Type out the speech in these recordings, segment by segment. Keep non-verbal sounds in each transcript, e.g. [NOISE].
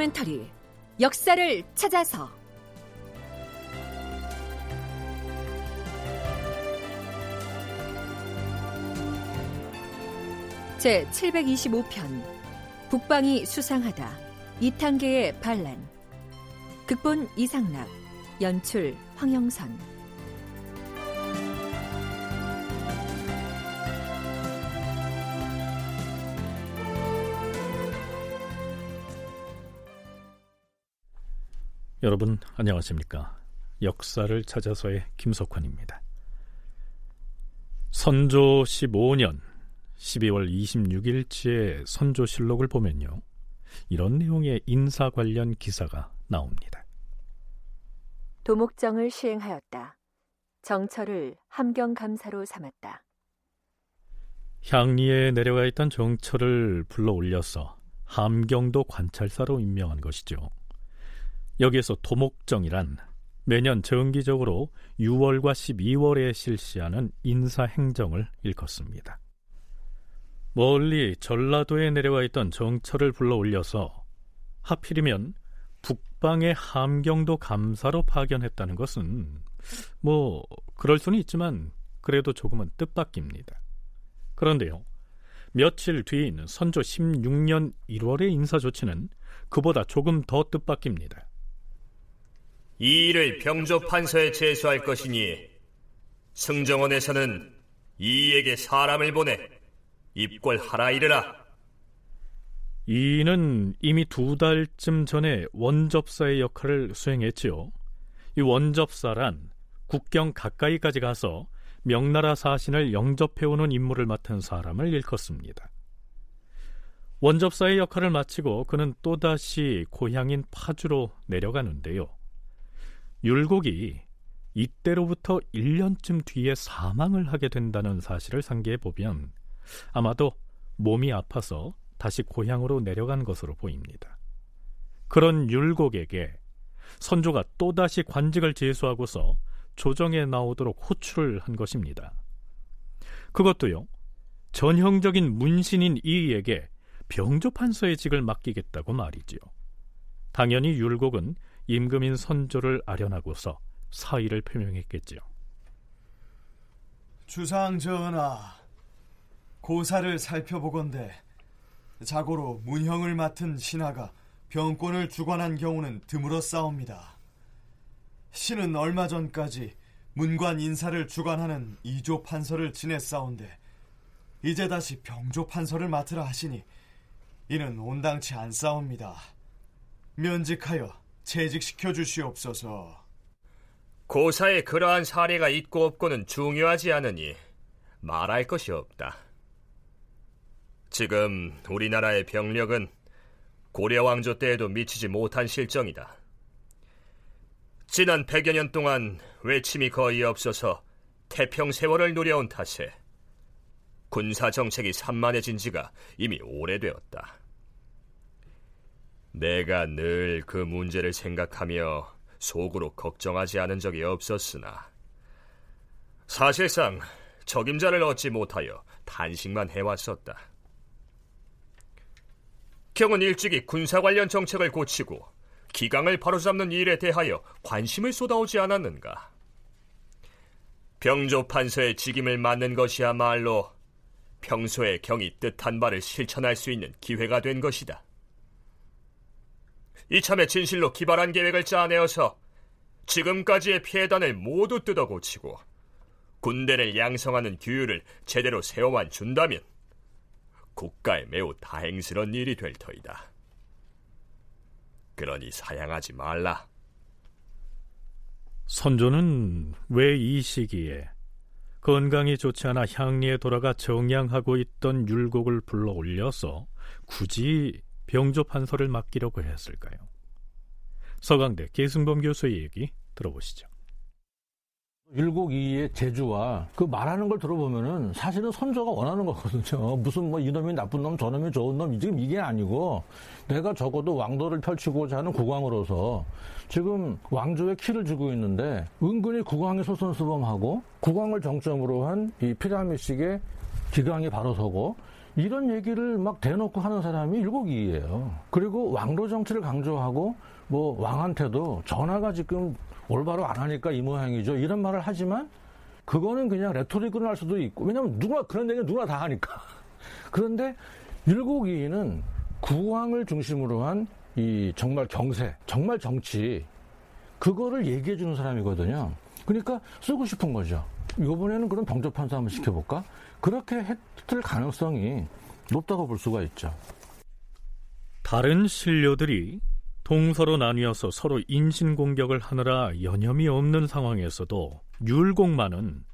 다큐멘터리 역사를 찾아서. 제 725편 북방이 수상하다. 이탄계의 반란. 극본 이상락 연출 황영선 여러분 안녕하십니까 역사를 찾아서의 김석환입니다 선조 15년 12월 26일치의 선조실록을 보면요. 이런 내용의 인사 관련 기사가 나옵니다. 도목정을 시행하였다. 정철을 함경감사로 삼았다. 향리에 내려가 있던 정철을 불러 올려서 함경도 관찰사로 임명한 것이죠. 여기에서 도목정이란 매년 정기적으로 6월과 12월에 실시하는 인사 행정을 일컫습니다. 멀리 전라도에 내려와 있던 정철을 불러 올려서 하필이면 북방의 함경도 감사로 파견했다는 것은 뭐 그럴 수는 있지만 그래도 조금은 뜻밖입니다. 그런데요. 며칠 뒤인 선조 16년 1월의 인사 조치는 그보다 조금 더 뜻밖입니다. 이 일을 병조 판서에 제수할 것이니 승정원에서는 이에게 사람을 보내 입궐하라 이르라. 이는 이미 두 달쯤 전에 원접사의 역할을 수행했지요. 이 원접사란 국경 가까이까지 가서 명나라 사신을 영접해오는 임무를 맡은 사람을 일컫습니다. 원접사의 역할을 마치고 그는 또다시 고향인 파주로 내려가는데요. 율곡이 이때로부터 1년쯤 뒤에 사망을 하게 된다는 사실을 상기해 보면 아마도 몸이 아파서 다시 고향으로 내려간 것으로 보입니다. 그런 율곡에게 선조가 또다시 관직을 제수하고서 조정에 나오도록 호출을 한 것입니다. 그것도요, 전형적인 문신인 이에게 병조판서의 직을 맡기겠다고 말이지요. 당연히 율곡은 임금인 선조를 아련하고서 사의를 표명했겠지요. 주상 전하, 고사를 살펴보건대 자고로 문형을 맡은 신하가 병권을 주관한 경우는 드물어 싸웁니다. 신은 얼마 전까지 문관 인사를 주관하는 이조 판서를 지냈사온데 이제 다시 병조 판서를 맡으라 하시니 이는 온당치 않사옵니다. 면직하여 재직시켜 주시옵소서. 고사에 그러한 사례가 있고 없고는 중요하지 않으니 말할 것이 없다. 지금 우리나라의 병력은 고려 왕조 때에도 미치지 못한 실정이다. 지난 100여 년 동안 외침이 거의 없어서 태평 세월을 누려온 탓에 군사 정책이 산만해진 지가 이미 오래되었다. 내가 늘 그 문제를 생각하며 속으로 걱정하지 않은 적이 없었으나 사실상 적임자를 얻지 못하여 단식만 해왔었다. 경은 일찍이 군사 관련 정책을 고치고 기강을 바로잡는 일에 대하여 관심을 쏟아오지 않았는가? 병조 판서의 직임을 맡는 것이야말로 평소에 경이 뜻한 바를 실천할 수 있는 기회가 된 것이다. 이참에 진실로 기발한 계획을 짜내어서 지금까지의 폐단을 모두 뜯어 고치고 군대를 양성하는 규율을 제대로 세워만 준다면 국가에 매우 다행스러운 일이 될 터이다. 그러니 사양하지 말라. 선조는 왜 이 시기에 건강이 좋지 않아 향리에 돌아가 정양하고 있던 율곡을 불러 올려서 굳이 병조 판서를 맡기려고 했을까요? 서강대 계승범 교수의 얘기 들어보시죠. 율곡이의 재주와 그 말하는 걸 들어보면은 사실은 선조가 원하는 거거든요. [LAUGHS] 무슨 뭐 이놈이 나쁜 놈, 저놈이 좋은 놈, 지금 이게 아니고 내가 적어도 왕도를 펼치고자 하는 국왕으로서 지금 왕조의 키를 주고 있는데 은근히 국왕이 소선수범하고 국왕을 정점으로 한 이 피라미식의 기강이 바로 서고 이런 얘기를 막 대놓고 하는 사람이 일곡이에요. 그리고 왕도 정치를 강조하고 뭐 왕한테도 전화가 지금 올바로 안 하니까 이 모양이죠. 이런 말을 하지만 그거는 그냥 레토릭으로 할 수도 있고 왜냐하면 누가 그런 얘기는 누가 다 하니까. [LAUGHS] 그런데 율곡이인은 국왕을 중심으로 한 이 정말 경세, 정말 정치 그거를 얘기해 주는 사람이거든요. 그러니까 쓰고 싶은 거죠. 이번에는 그럼 병조판사 한번 시켜볼까? 그렇게 했을 가능성이 높다고 볼 수가 있죠. 다른 신료들이 동서로 나뉘어서 서로 인신공격을 하느라 여념이 없는 상황에서도 율곡만은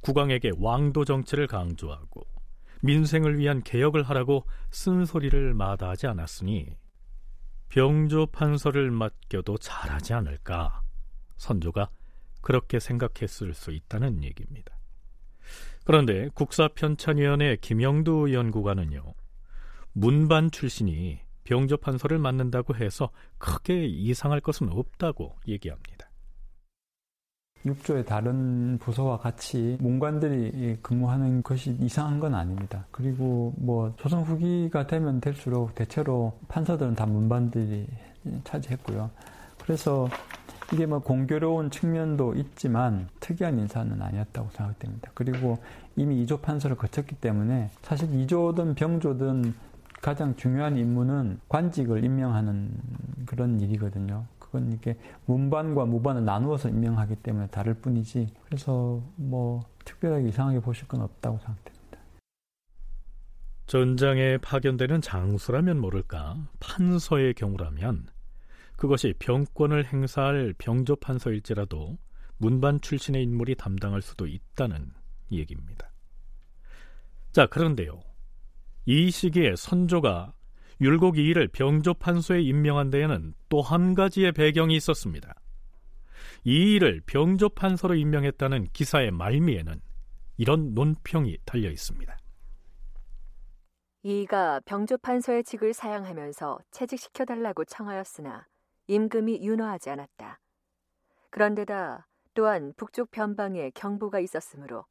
국왕에게 왕도 정치를 강조하고 민생을 위한 개혁을 하라고 쓴소리를 마다하지 않았으니 병조 판서를 맡겨도 잘하지 않을까 선조가 그렇게 생각했을 수 있다는 얘기입니다. 그런데 국사편찬위원회 김영두 연구관은요 문반 출신이 병조 판서를 맡는다고 해서 크게 이상할 것은 없다고 얘기합니다. 육조의 다른 부서와 같이 문관들이 근무하는 것이 이상한 건 아닙니다. 그리고 뭐 조선 후기가 되면 될수록 대체로 판사들은 다 문반들이 차지했고요. 그래서 이게 뭐 공교로운 측면도 있지만 특이한 인사는 아니었다고 생각됩니다. 그리고 이미 이조 판서를 거쳤기 때문에 사실 이조든 병조든 가장 중요한 임무는 관직을 임명하는 그런 일이거든요. 그건 이게 문반과 무반을 나누어서 임명하기 때문에 다를 뿐이지 그래서 뭐 특별하게 이상하게 보실 건 없다고 생각됩니다. 전장에 파견되는 장수라면 모를까 판서의 경우라면 그것이 병권을 행사할 병조 판서일지라도 문반 출신의 인물이 담당할 수도 있다는 얘기입니다. 자, 그런데요. 이 시기에 선조가 율곡 이일을 병조판소에 임명한 데에는 또 한 가지의 배경이 있었습니다. 이일을 병조판서로 임명했다는 기사의 말미에는 이런 논평이 달려 있습니다. 이가 병조판서의 직을 사양하면서 채직시켜달라고 청하였으나 임금이 윤허하지 않았다. 그런데다 또한 북쪽 변방에 경보가 있었으므로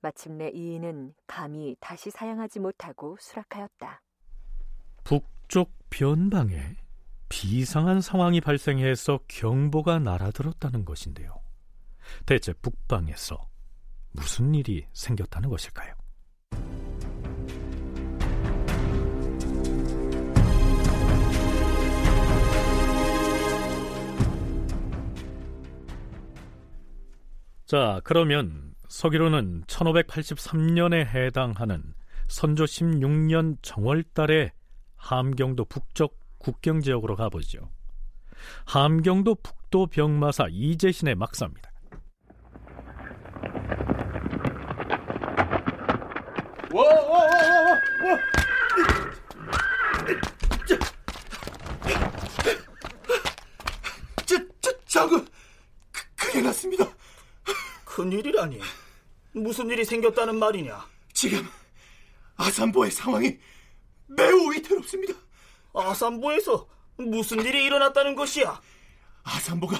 마침내 이인은 감히 다시 사양하지 못하고 수락하였다. 북쪽 변방에 비상한 상황이 발생해서 경보가 날아들었다는 것인데요. 대체 북방에서 무슨 일이 생겼다는 것일까요? 자, 그러면 서기로는 1583년에 해당하는 선조 16년 정월달에 함경도 북쪽 국경 지역으로 가보죠. 함경도 북도 병마사 이재신의 막사입니다. 와, 와, 와, 와, 와, 와. 저, 저, 장군, 그, 큰일 났습니다. 큰일이라니. 무슨 일이 생겼다는 말이냐? 지금 아산보의 상황이 매우 위태롭습니다. 아산보에서 무슨 일이 일어났다는 것이야? 아산보가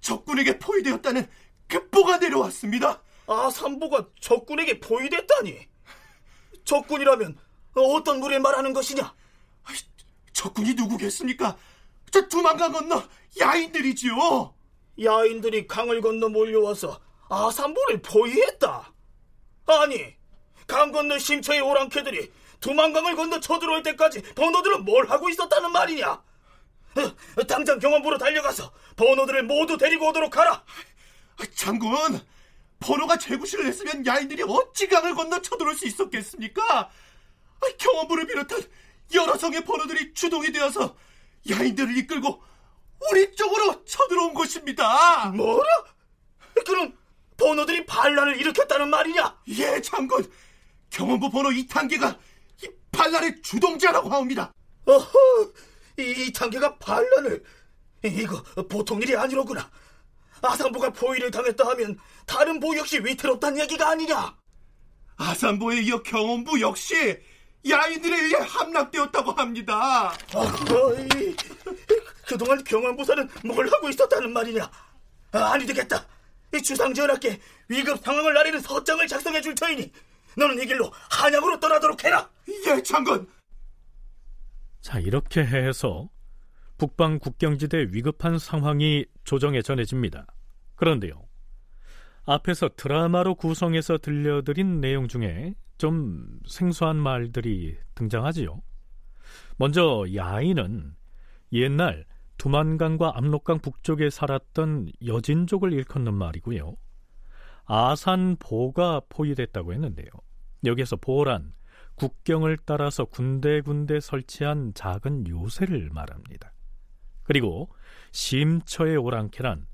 적군에게 포위되었다는 급보가 내려왔습니다. 아산보가 적군에게 포위됐다니? 적군이라면 어떤 무리를 말하는 것이냐? 적군이 누구겠습니까? 저 두만강 건너 야인들이지요. 야인들이 강을 건너 몰려와서 아산보를 포위했다. 아니, 강 건너 심처의 오랑캐들이 두만강을 건너 쳐들어올 때까지 번호들은 뭘 하고 있었다는 말이냐? 어, 당장 경원부로 달려가서 번호들을 모두 데리고 오도록 하라. 장군, 번호가 재구실을 했으면 야인들이 어찌 강을 건너 쳐들어올 수 있었겠습니까? 경원부를 비롯한 여러 성의 번호들이 주동이 되어서 야인들을 이끌고 우리 쪽으로 쳐들어온 것입니다. 뭐라? 그럼 번호들이 반란을 일으켰다는 말이냐? 예, 장군. 경원부 번호 이탄계가 이 반란의 주동자라고 하옵니다. 어허, 이 이탄계가 반란을... 이거 보통 일이 아니로구나. 아산부가 포위를 당했다 하면 다른 부 역시 위태롭다는 얘기가 아니냐? 아산부에 이어 경원부 역시 야인들에 의해 함락되었다고 합니다. 어허이, 그동안 경원부사는 뭘 하고 있었다는 말이냐? 아, 아니 되겠다. 이 주상전하께 위급 상황을 나리는 서장을 작성해 줄 터이니 너는 이 길로 한양으로 떠나도록 해라. 예, 장군. 자, 이렇게 해서 북방 국경지대 위급한 상황이 조정에 전해집니다. 그런데요. 앞에서 드라마로 구성해서 들려드린 내용 중에 좀 생소한 말들이 등장하지요. 먼저 야인은 옛날 두만강과 압록강 북쪽에 살았던 여진족을 일컫는 말이고요. 아산보가 포위됐다고 했는데요. 여기서 보란 국경을 따라서 군데군데 설치한 작은 요새를 말합니다. 그리고 심처의 오랑캐란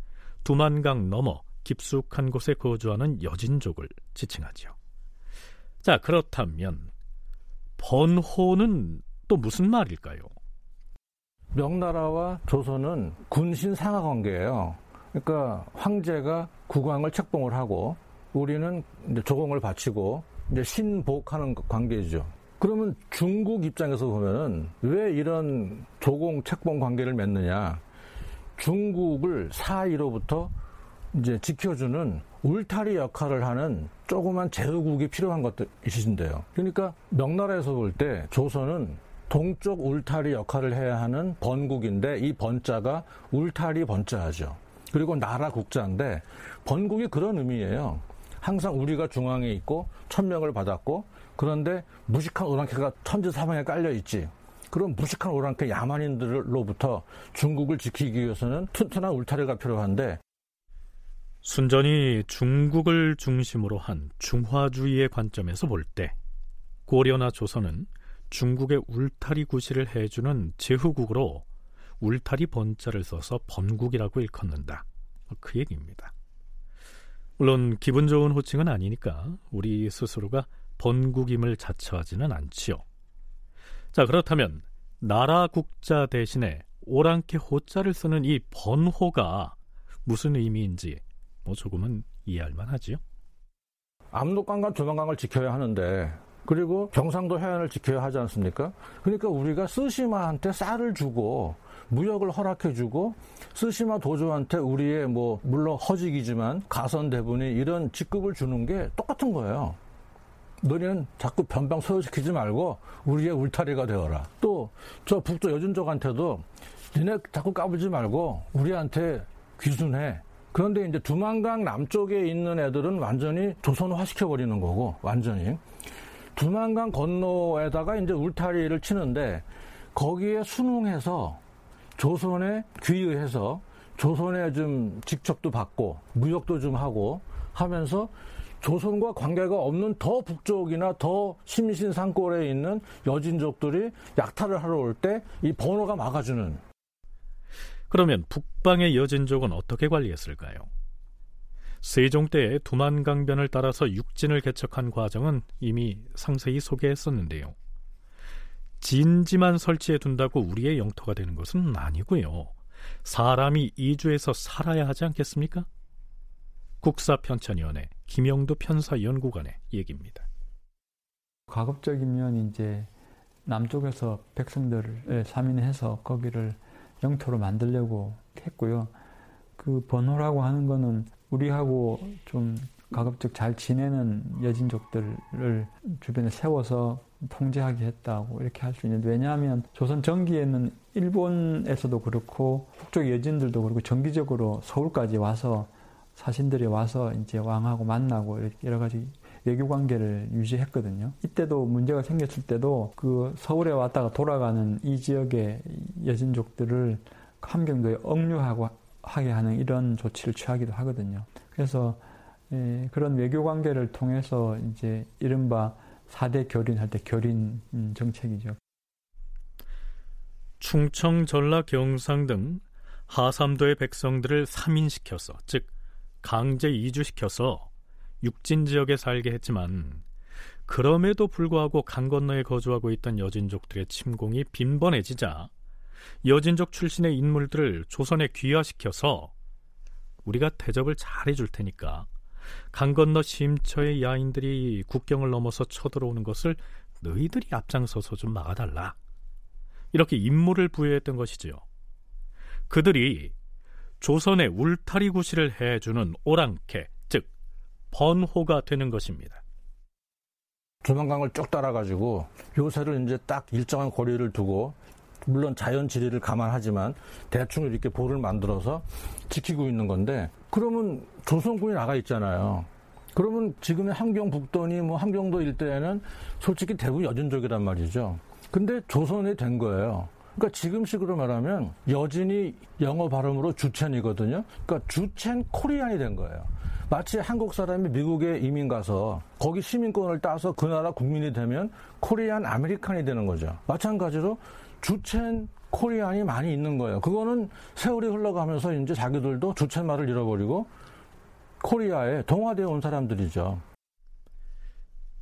두만강 넘어 깊숙한 곳에 거주하는 여진족을 지칭하지요. 자, 그렇다면 번호는 또 무슨 말일까요? 명나라와 조선은 군신 상하 관계예요. 그러니까 황제가 국왕을 책봉을 하고 우리는 조공을 바치고 이제 신복하는 관계죠. 그러면 중국 입장에서 보면은 왜 이런 조공 책봉 관계를 맺느냐? 중국을 사이로부터 이제 지켜주는 울타리 역할을 하는 조그만 제후국이 필요한 것들이신데요. 그러니까 명나라에서 볼 때 조선은 동쪽 울타리 역할을 해야 하는 번국인데 이 번자가 울타리 번자하죠. 그리고 나라 국자인데 번국이 그런 의미예요. 항상 우리가 중앙에 있고 천명을 받았고 그런데 무식한 오랑캐가 천지 사방에 깔려 있지. 그런 무식한 오랑캐 야만인들로부터 중국을 지키기 위해서는 튼튼한 울타리가 필요한데 순전히 중국을 중심으로 한 중화주의의 관점에서 볼 때 고려나 조선은 중국의 울타리 구실을 해주는 제후국으로 울타리 번자를 써서 번국이라고 일컫는다. 그 얘기입니다. 물론 기분 좋은 호칭은 아니니까 우리 스스로가 번국임을 자처하지는 않지요. 자 그렇다면 나라 국자 대신에 오랑캐 호자를 쓰는 이 번호가 무슨 의미인지 뭐 조금은 이해할 만하지요. 압록강과 두만강을 지켜야 하는데 그리고 경상도 해안을 지켜야 하지 않습니까? 그러니까 우리가 스시마한테 쌀을 주고 무역을 허락해주고 스시마 도조한테 우리의 뭐 물론 허직이지만 가선 대분이 이런 직급을 주는 게 똑같은 거예요. 너희는 자꾸 변방 소요시키지 말고 우리의 울타리가 되어라. 또 저 북조 여준족한테도 니네 자꾸 까불지 말고 우리한테 귀순해. 그런데 이제 두만강 남쪽에 있는 애들은 완전히 조선화 시켜버리는 거고 완전히 두만강 건너에다가 이제 울타리를 치는데 거기에 순응해서 조선에 귀의해서 조선에 좀 직접도 받고 무역도 좀 하고 하면서 조선과 관계가 없는 더 북쪽이나 더 심신 산골에 있는 여진족들이 약탈을 하러 올 때 이 번호가 막아주는 그러면 북방의 여진족은 어떻게 관리했을까요? 세종 때에 두만강변을 따라서 육진을 개척한 과정은 이미 상세히 소개했었는데요. 진지만 설치해 둔다고 우리의 영토가 되는 것은 아니고요. 사람이 이주해서 살아야 하지 않겠습니까? 국사편찬위원회 김영도 편사연구관의 얘기입니다. 가급적이면 이제 남쪽에서 백성들을 사민해서 거기를 영토로 만들려고 했고요. 그 번호라고 하는 거는 우리하고 좀 가급적 잘 지내는 여진족들을 주변에 세워서 통제하게 했다고 이렇게 할 수 있는데 왜냐하면 조선 전기에는 일본에서도 그렇고 북쪽 여진들도 그렇고 정기적으로 서울까지 와서 사신들이 와서 이제 왕하고 만나고 여러 가지 외교 관계를 유지했거든요. 이때도 문제가 생겼을 때도 그 서울에 왔다가 돌아가는 이 지역의 여진족들을 함경도에 억류하고 하게 하는 이런 조치를 취하기도 하거든요. 그래서 예, 그런 외교 관계를 통해서 이제 이른바 4대 교린할 때 교린 음, 정책이죠. 충청, 전라, 경상 등 하삼도의 백성들을 삼인시켜서 즉 강제 이주시켜서 육진 지역에 살게 했지만 그럼에도 불구하고 강 건너에 거주하고 있던 여진족들의 침공이 빈번해지자 여진족 출신의 인물들을 조선에 귀화시켜서 우리가 대접을 잘해줄 테니까 강 건너 심처의 야인들이 국경을 넘어서 쳐들어오는 것을 너희들이 앞장서서 좀 막아달라. 이렇게 임무를 부여했던 것이지요. 그들이 조선의 울타리 구실을 해주는 오랑캐, 즉 번호가 되는 것입니다. 두만강을 쭉 따라가지고 요새를 이제 딱 일정한 거리를 두고 물론 자연 지리를 감안하지만 대충 이렇게 볼을 만들어서 지키고 있는 건데 그러면 조선군이 나가 있잖아요. 그러면 지금의 함경북도니 뭐 함경도 일대에는 솔직히 대부분 여진족이란 말이죠. 근데 조선이 된 거예요. 그러니까 지금식으로 말하면 여진이 영어 발음으로 Jurchen이거든요. 그러니까 Jurchen Korean이 된 거예요. 마치 한국 사람이 미국에 이민 가서 거기 시민권을 따서 그 나라 국민이 되면 Korean American이 되는 거죠. 마찬가지로 Jurchen Korean이 많이 있는 거예요. 그거는 세월이 흘러가면서 이제 자기들도 Jurchen 말을 잃어버리고 코리아에 동화되어 온 사람들이죠.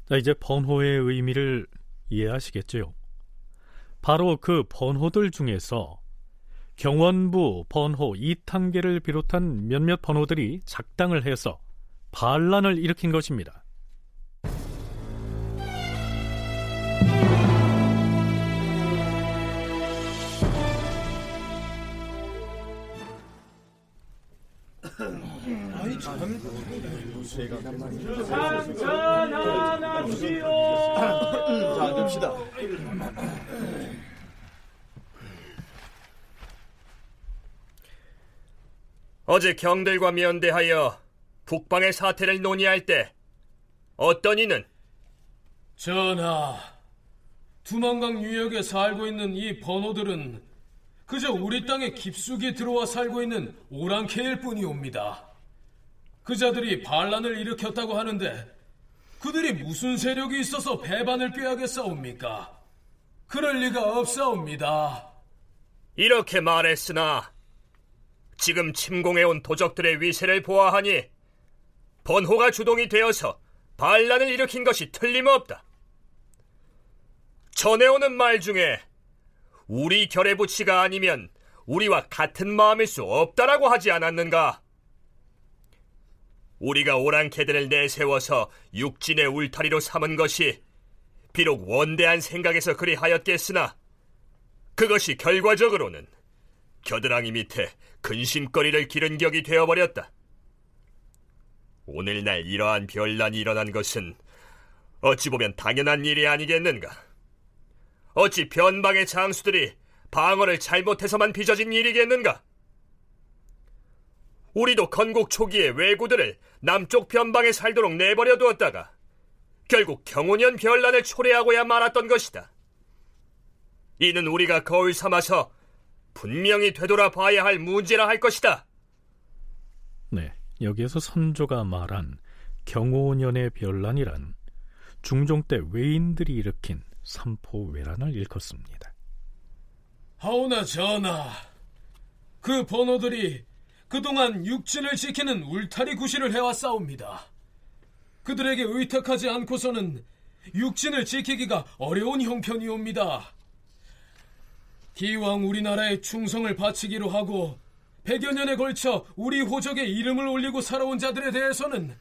자, 이제 번호의 의미를 이해하시겠죠? 바로 그 번호들 중에서 경원부 번호 2단계를 비롯한 몇몇 번호들이 작당을 해서 반란을 일으킨 것입니다. 상전하납시오. 자, 앉읍시다. 어제 경들과 면대하여 북방의 사태를 논의할 때 어떤 이는 전하, 두만강 유역에 살고 있는 이 번호들은 그저 우리 땅에 깊숙이 들어와 살고 있는 오랑캐일 뿐이옵니다. 그 자들이 반란을 일으켰다고 하는데 그들이 무슨 세력이 있어서 배반을 꾀하겠사옵니까? 그럴 리가 없사옵니다. 이렇게 말했으나 지금 침공해온 도적들의 위세를 보아하니 번호가 주동이 되어서 반란을 일으킨 것이 틀림없다. 전해오는 말 중에 우리 결의부치가 아니면 우리와 같은 마음일 수 없다라고 하지 않았는가? 우리가 오랑캐들을 내세워서 육진의 울타리로 삼은 것이 비록 원대한 생각에서 그리 하였겠으나 그것이 결과적으로는 겨드랑이 밑에 근심거리를 기른 격이 되어버렸다. 오늘날 이러한 변란이 일어난 것은 어찌 보면 당연한 일이 아니겠는가? 어찌 변방의 장수들이 방어를 잘못해서만 빚어진 일이겠는가? 우리도 건국 초기에 왜구들을 남쪽 변방에 살도록 내버려 두었다가 결국 경호년 변란을 초래하고야 말았던 것이다. 이는 우리가 거울 삼아서 분명히 되돌아봐야 할 문제라 할 것이다. 네, 여기에서 선조가 말한 경호년의 변란이란 중종 때 외인들이 일으킨 삼포외란을 일컫습니다. 하오나 전하, 그 번호들이 그동안 육진을 지키는 울타리 구실을 해왔사옵니다. 그들에게 의탁하지 않고서는 육진을 지키기가 어려운 형편이옵니다. 기왕 우리나라에 충성을 바치기로 하고 100여 년에 걸쳐 우리 호적에 이름을 올리고 살아온 자들에 대해서는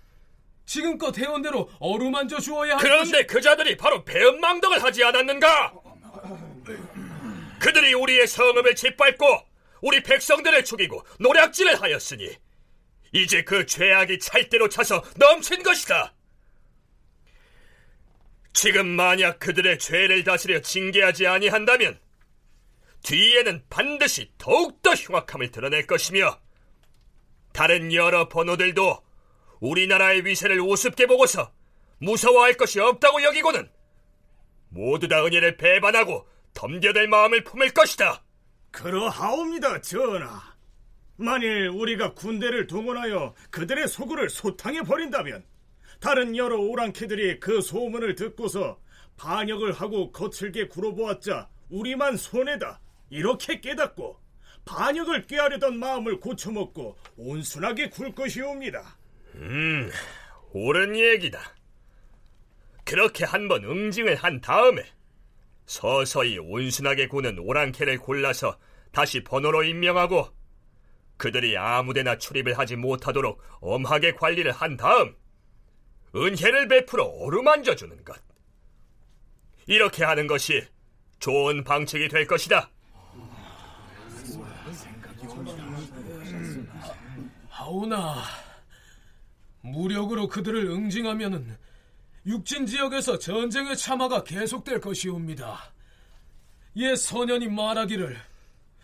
지금껏 해온 대로 어루만져 주어야 할 그런데 것이... 그 자들이 바로 배은망덕을 하지 않았는가? 그들이 우리의 성읍을 짓밟고 우리 백성들을 죽이고 노략질을 하였으니 이제 그 죄악이 찰대로 차서 넘친 것이다. 지금 만약 그들의 죄를 다스려 징계하지 아니한다면 뒤에는 반드시 더욱더 흉악함을 드러낼 것이며 다른 여러 번호들도 우리나라의 위세를 우습게 보고서 무서워할 것이 없다고 여기고는 모두 다 은혜를 배반하고 덤겨댈 마음을 품을 것이다. 그러하옵니다, 전하. 만일 우리가 군대를 동원하여 그들의 소굴을 소탕해 버린다면 다른 여러 오랑캐들이 그 소문을 듣고서 반역을 하고 거칠게 굴어보았자 우리만 손해다 이렇게 깨닫고 반역을 꾀하려던 마음을 고쳐먹고 온순하게 굴 것이옵니다. 음, 옳은 얘기다. 그렇게 한번 응징을 한 다음에 서서히 온순하게 구는 오랑캐를 골라서 다시 번호로 임명하고 그들이 아무데나 출입을 하지 못하도록 엄하게 관리를 한 다음 은혜를 베풀어 어루만져 주는 것. 이렇게 하는 것이 좋은 방책이 될 것이다. 하오나 무력으로 그들을 응징하면은 육진 지역에서 전쟁의 참화가 계속될 것이옵니다. 옛 선현이 말하기를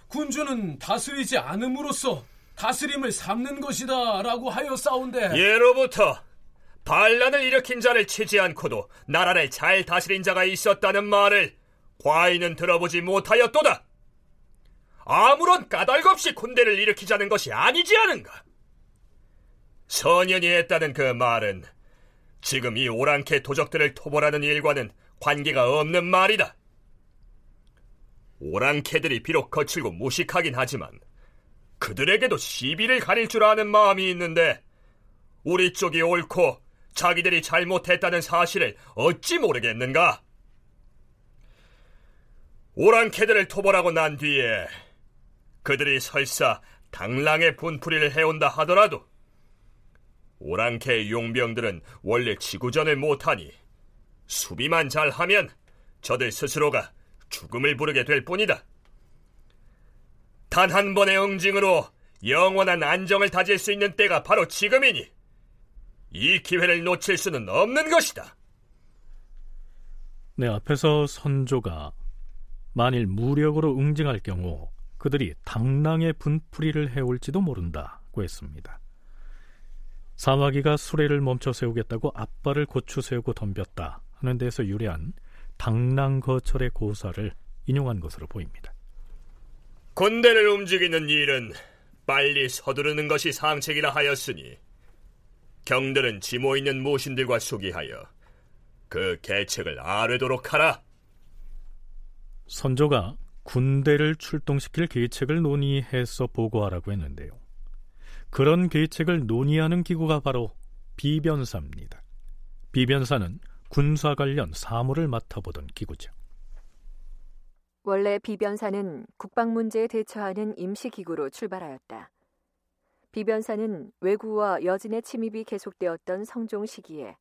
군주는 다스리지 않음으로써 다스림을 삼는 것이다 라고 하여 싸운데 예로부터 반란을 일으킨 자를 치지 않고도 나라를 잘 다스린 자가 있었다는 말을 과인은 들어보지 못하였도다. 아무런 까닭 없이 군대를 일으키자는 것이 아니지 않은가? 선연이 했다는 그 말은 지금 이 오랑캐 도적들을 토벌하는 일과는 관계가 없는 말이다. 오랑캐들이 비록 거칠고 무식하긴 하지만 그들에게도 시비를 가릴 줄 아는 마음이 있는데 우리 쪽이 옳고 자기들이 잘못했다는 사실을 어찌 모르겠는가? 오랑캐들을 토벌하고 난 뒤에 그들이 설사 당랑의 분풀이를 해온다 하더라도 오랑캐 용병들은 원래 지구전을 못하니 수비만 잘하면 저들 스스로가 죽음을 부르게 될 뿐이다. 단 한 번의 응징으로 영원한 안정을 다질 수 있는 때가 바로 지금이니 이 기회를 놓칠 수는 없는 것이다. 내 앞에서 선조가 만일 무력으로 응징할 경우 그들이 당랑의 분풀이를 해올지도 모른다고 했습니다. 사마귀가 수레를 멈춰 세우겠다고 앞발을 고추 세우고 덤볐다 하는 데서 유래한 당랑거철의 고사를 인용한 것으로 보입니다. 군대를 움직이는 일은 빨리 서두르는 것이 상책이라 하였으니 경들은 지모 있는 모신들과 수기하여 그 계책을 아뢰도록 하라. 선조가 군대를 출동시킬 계책을 논의해서 보고하라고 했는데요. 그런 계책을 논의하는 기구가 바로 비변사입니다. 비변사는 군사 관련 사무를 맡아보던 기구죠. 원래 비변사는 국방 문제에 대처하는 임시기구로 출발하였다. 비변사는 외구와 여진의 침입이 계속되었던 성종 시기에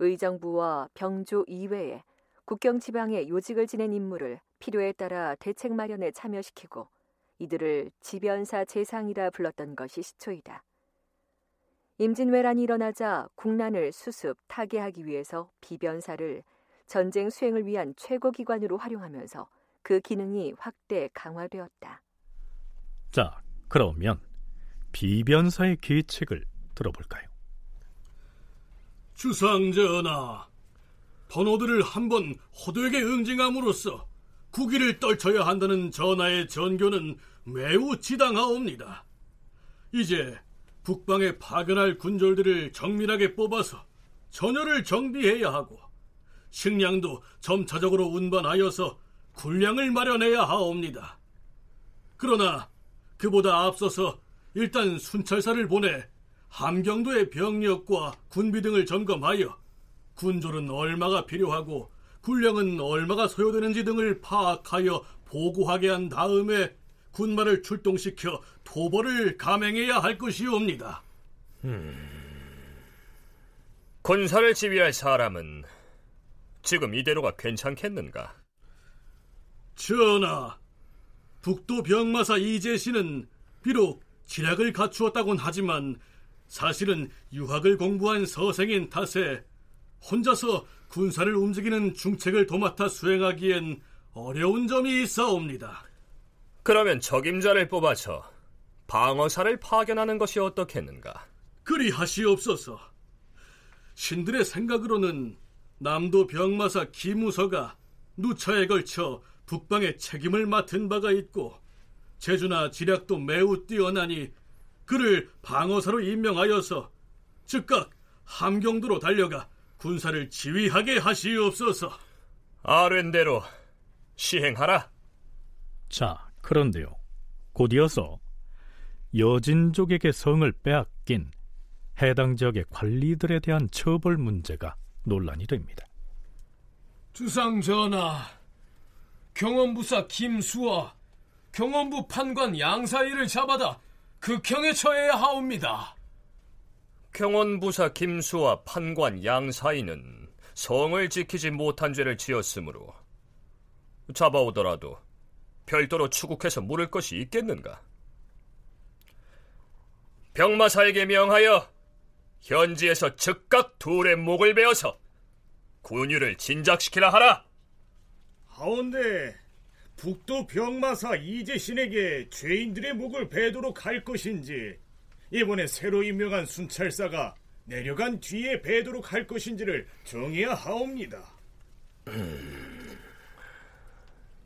의정부와 병조 이외에 국경 지방에 요직을 지낸 인물을 필요에 따라 대책 마련에 참여시키고 이들을 지변사 재상이라 불렀던 것이 시초이다. 임진왜란이 일어나자 국난을 수습, 타개하기 위해서 비변사를 전쟁 수행을 위한 최고 기관으로 활용하면서 그 기능이 확대 강화되었다. 자, 그러면 비변사의 계책을 들어볼까요? 주상전하, 번호들을 한번 호되게 응징함으로써 국위를 떨쳐야 한다는 전하의 전교는 매우 지당하옵니다. 이제 북방에 파견할 군졸들을 정밀하게 뽑아서 전열을 정비해야 하고 식량도 점차적으로 운반하여서 군량을 마련해야 하옵니다. 그러나 그보다 앞서서 일단 순찰사를 보내 함경도의 병력과 군비 등을 점검하여 군졸은 얼마가 필요하고 군량은 얼마가 소요되는지 등을 파악하여 보고하게 한 다음에 군마를 출동시켜 토벌을 감행해야 할 것이옵니다. 음... 군사를 지휘할 사람은 지금 이대로가 괜찮겠는가? 전하, 북도 병마사 이재 씨는 비록 지략을 갖추었다곤 하지만 사실은 유학을 공부한 서생인 탓에 혼자서 군사를 움직이는 중책을 도맡아 수행하기엔 어려운 점이 있어옵니다. 그러면 적임자를 뽑아서 방어사를 파견하는 것이 어떻겠는가? 그리하시옵소서. 신들의 생각으로는 남도 병마사 기무서가 누차에 걸쳐 북방의 책임을 맡은 바가 있고 재주나 지략도 매우 뛰어나니 그를 방어사로 임명하여서 즉각 함경도로 달려가 군사를 지휘하게 하시옵소서. 아랜대로 시행하라. 자, 그런데요. 곧 이어서 여진족에게 성을 빼앗긴 해당 지역의 관리들에 대한 처벌 문제가 논란이 됩니다. 주상 전하, 경원부사 김수와 경원부 판관 양사이를 잡아다 극형에 처해야 하옵니다. 경원부사 김수와 판관 양사이는 성을 지키지 못한 죄를 지었으므로 잡아오더라도 별도로 추국해서 물을 것이 있겠는가? 병마사에게 명하여 현지에서 즉각 둘의 목을 베어서 군유를 진작시키라 하라. 하온데 북도 병마사 이재신에게 죄인들의 목을 베도록 할 것인지 이번에 새로 임명한 순찰사가 내려간 뒤에 베도록 할 것인지를 정해야 하옵니다.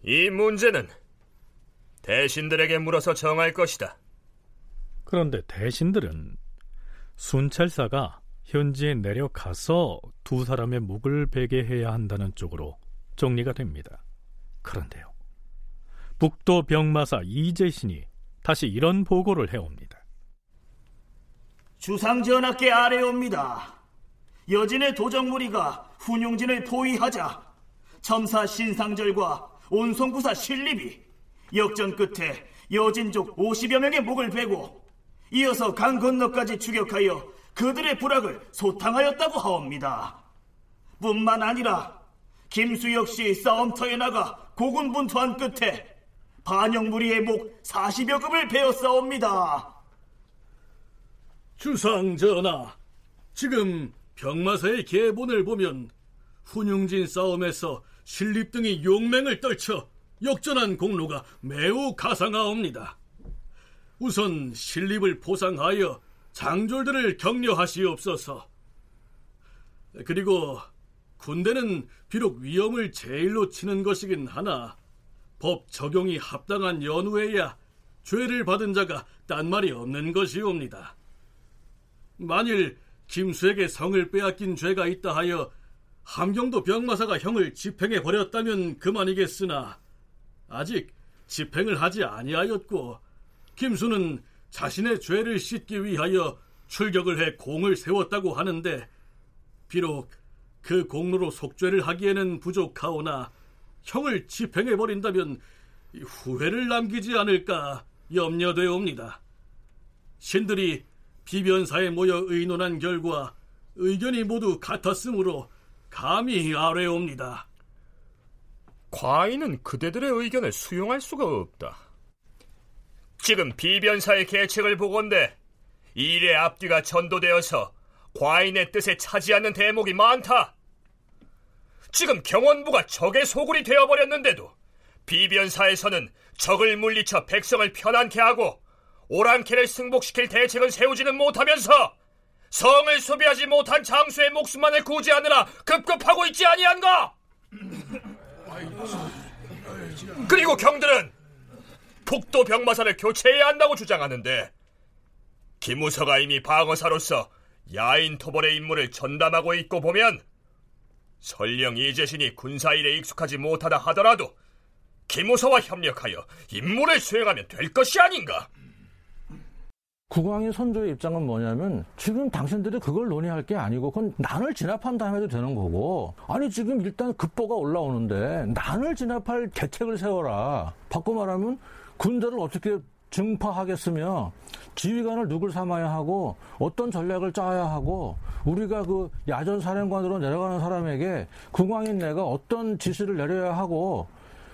이 문제는 대신들에게 물어서 정할 것이다. 그런데 대신들은 순찰사가 현지에 내려가서 두 사람의 목을 베게 해야 한다는 쪽으로 정리가 됩니다. 그런데요. 북도 병마사 이재신이 다시 이런 보고를 해옵니다. 주상전하께 아뢰옵니다. 여진의 도적무리가 훈용진을 포위하자 첨사 신상절과 온송구사 신립이 역전 끝에 여진족 50여 명의 목을 베고 이어서 강 건너까지 추격하여 그들의 부락을 소탕하였다고 하옵니다. 뿐만 아니라 김수 역시 싸움터에 나가 고군분투한 끝에 반영 무리의 목 40여 급을 베었사옵니다. 주상 전하, 지금 병마사의 계본을 보면 훈용진 싸움에서 신립 등이 용맹을 떨쳐 역전한 공로가 매우 가상하옵니다. 우선 신립을 보상하여 장졸들을 격려하시옵소서. 그리고 군대는 비록 위험을 제일로 치는 것이긴 하나 법 적용이 합당한 연후에야 죄를 받은 자가 딴 말이 없는 것이옵니다. 만일 김수에게 성을 빼앗긴 죄가 있다 하여 함경도 병마사가 형을 집행해 버렸다면 그만이겠으나 아직 집행을 하지 아니하였고 김수는 자신의 죄를 씻기 위하여 출격을 해 공을 세웠다고 하는데 비록 그 공로로 속죄를 하기에는 부족하오나 형을 집행해 버린다면 후회를 남기지 않을까 염려되옵니다. 신들이 비변사에 모여 의논한 결과 의견이 모두 같았으므로 감히 아뢰옵니다. 과인은 그대들의 의견을 수용할 수가 없다. 지금 비변사의 계책을 보건대 일의 앞뒤가 전도되어서 과인의 뜻에 차지 않는 대목이 많다. 지금 경원부가 적의 소굴이 되어버렸는데도 비변사에서는 적을 물리쳐 백성을 편안케 하고 오랑캐를 승복시킬 대책은 세우지는 못하면서 성을 소비하지 못한 장수의 목숨만을 구제하느라 급급하고 있지 아니한가? 그리고 경들은 북도 병마사를 교체해야 한다고 주장하는데 김우서가 이미 방어사로서 야인 토벌의 임무를 전담하고 있고 보면 설령 이재신이 군사일에 익숙하지 못하다 하더라도 김우서와 협력하여 임무를 수행하면 될 것이 아닌가? 국왕의 선조의 입장은 뭐냐면 지금 당신들이 그걸 논의할 게 아니고 그건 난을 진압한 다음에도 되는 거고. 아니 지금 일단 급보가 올라오는데 난을 진압할 대책을 세워라. 바꿔 말하면 군대를 어떻게 증파하겠으며 지휘관을 누굴 삼아야 하고 어떤 전략을 짜야 하고 우리가 그 야전 사령관으로 내려가는 사람에게 국왕인 내가 어떤 지시를 내려야 하고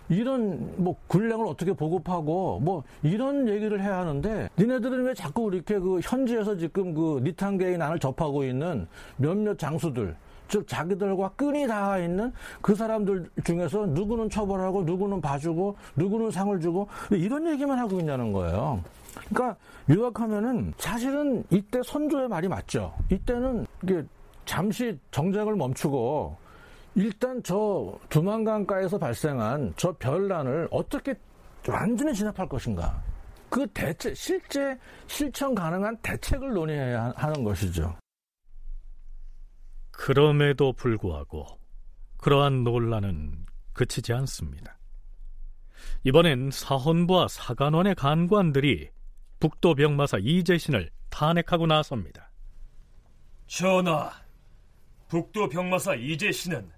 이런 뭐 군량을 어떻게 보급하고 뭐 이런 얘기를 해야 하는데 니네들은 왜 자꾸 이렇게 그 현지에서 지금 그 니탄계의 난을 접하고 있는 몇몇 장수들 즉 자기들과 끈이 닿아 있는 그 사람들 중에서 누구는 처벌하고 누구는 봐주고 누구는 상을 주고 이런 얘기만 하고 있냐는 거예요. 그러니까 요약하면은 사실은 이때 선조의 말이 맞죠. 이때는 이게 잠시 정쟁을 멈추고 일단 저 두만강가에서 발생한 저 별난을 어떻게 완전히 진압할 것인가. 그 대책, 실제 실천 가능한 대책을 논의해야 하는 것이죠. 그럼에도 불구하고 그러한 논란은 그치지 않습니다. 이번엔 사헌부와 사간원의 간관들이 북도 병마사 이재신을 탄핵하고 나섭니다. 전하, 북도 병마사 이재신은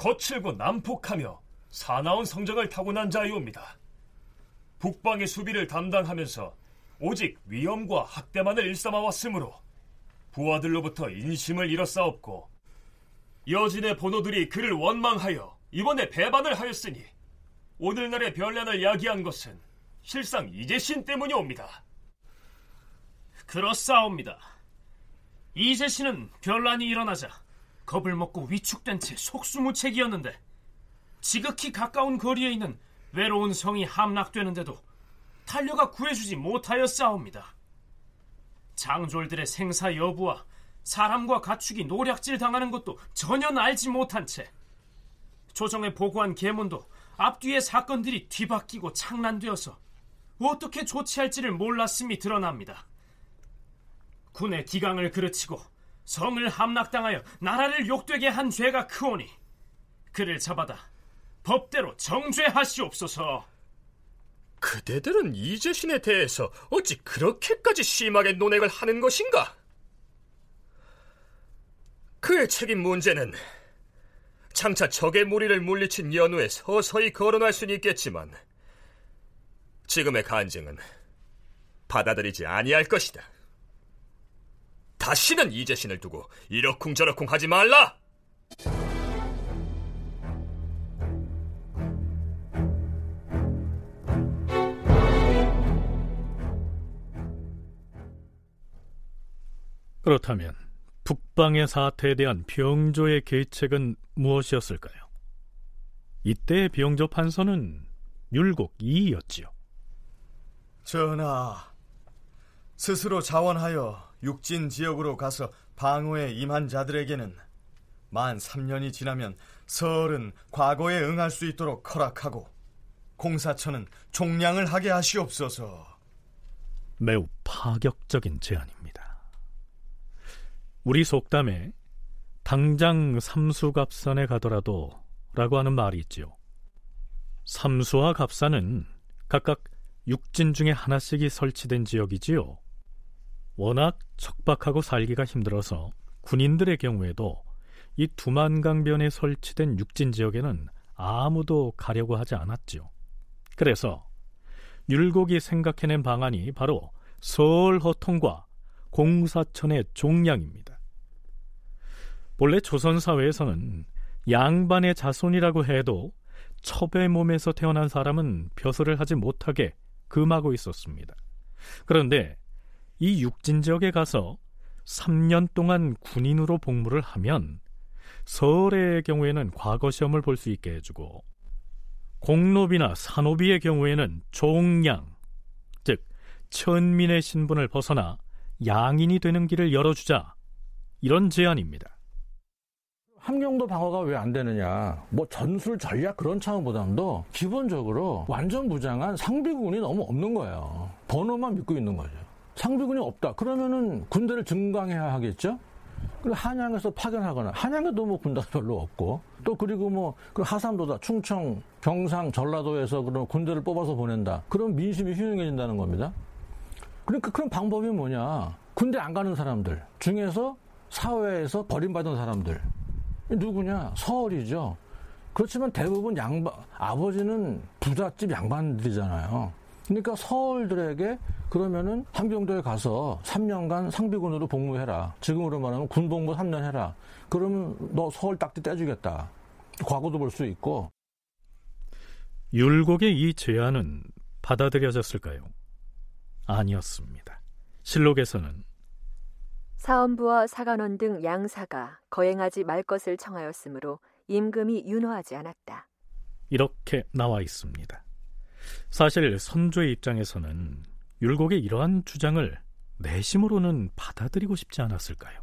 거칠고 난폭하며 사나운 성적을 타고난 자이옵니다. 북방의 수비를 담당하면서 오직 위험과 학대만을 일삼아왔으므로 부하들로부터 인심을 잃었사옵고 여진의 번호들이 그를 원망하여 이번에 배반을 하였으니 오늘날의 변란을 야기한 것은 실상 이재신 때문이옵니다. 그렇사옵니다. 이재신은 변란이 일어나자 겁을 먹고 위축된 채 속수무책이었는데 지극히 가까운 거리에 있는 외로운 성이 함락되는데도 달려가 구해주지 못하였사옵니다. 장졸들의 생사 여부와 사람과 가축이 노략질 당하는 것도 전혀 알지 못한 채 조정에 보고한 계문도 앞뒤의 사건들이 뒤바뀌고 창란되어서 어떻게 조치할지를 몰랐음이 드러납니다. 군의 기강을 그르치고 성을 함락당하여 나라를 욕되게 한 죄가 크오니 그를 잡아다 법대로 정죄하시옵소서. 그대들은 이재신에 대해서 어찌 그렇게까지 심하게 논행을 하는 것인가? 그의 책임 문제는 장차 적의 무리를 물리친 연후에 서서히 거론할 수는 있겠지만 지금의 간증은 받아들이지 아니할 것이다. 다시는 이재신을 두고 이러쿵저러쿵 하지 말라! 그렇다면 북방의 사태에 대한 병조의 계책은 무엇이었을까요? 이때 병조 판서는 율곡 이이였지요. 전하, 스스로 자원하여 육진 지역으로 가서 방어에 임한 자들에게는 만 3년이 지나면 서울은 과거에 응할 수 있도록 허락하고 공사처는 종량을 하게 하시옵소서. 매우 파격적인 제안입니다. 우리 속담에 당장 삼수갑산에 가더라도 라고 하는 말이 있지요. 삼수와 갑산은 각각 육진 중에 하나씩이 설치된 지역이지요. 워낙 척박하고 살기가 힘들어서 군인들의 경우에도 이 두만강변에 설치된 육진 지역에는 아무도 가려고 하지 않았지요. 그래서 율곡이 생각해낸 방안이 바로 서울 허통과 공사천의 종량입니다. 본래 조선 사회에서는 양반의 자손이라고 해도 첩의 몸에서 태어난 사람은 벼슬을 하지 못하게 금하고 있었습니다. 그런데 이 육진 지역에 가서 3년 동안 군인으로 복무를 하면 서울의 경우에는 과거 시험을 볼 수 있게 해주고 공노비나 산노비의 경우에는 종양, 즉 천민의 신분을 벗어나 양인이 되는 길을 열어주자 이런 제안입니다. 함경도 방어가 왜 안 되느냐. 뭐 전술 전략 그런 차원보다도 기본적으로 완전 무장한 상비군이 너무 없는 거예요. 번호만 믿고 있는 거죠. 상비군이 없다. 그러면은 군대를 증강해야 하겠죠? 그리고 한양에서 파견하거나 한양에도 뭐 군대가 별로 없고 또 그리고 뭐 그 하산도다 충청 경상 전라도에서 그런 군대를 뽑아서 보낸다. 그럼 민심이 흉흉해진다는 겁니다. 그러니까 그런 방법이 뭐냐? 군대 안 가는 사람들 중에서 사회에서 버림받은 사람들 누구냐? 서울이죠. 그렇지만 대부분 양반 아버지는 부잣집 양반들이잖아요. 그러니까 서울들에게 그러면은 함경도에 가서 3년간 상비군으로 복무해라. 지금으로 말하면 군복무 3년 해라. 그러면 너 서울 딱지 떼주겠다. 과거도 볼 수 있고. 율곡의 이 제안은 받아들여졌을까요? 아니었습니다. 실록에서는 사헌부와 사관원 등 양사가 거행하지 말 것을 청하였으므로 임금이 윤호하지 않았다. 이렇게 나와 있습니다. 사실 선조의 입장에서는 율곡의 이러한 주장을 내심으로는 받아들이고 싶지 않았을까요?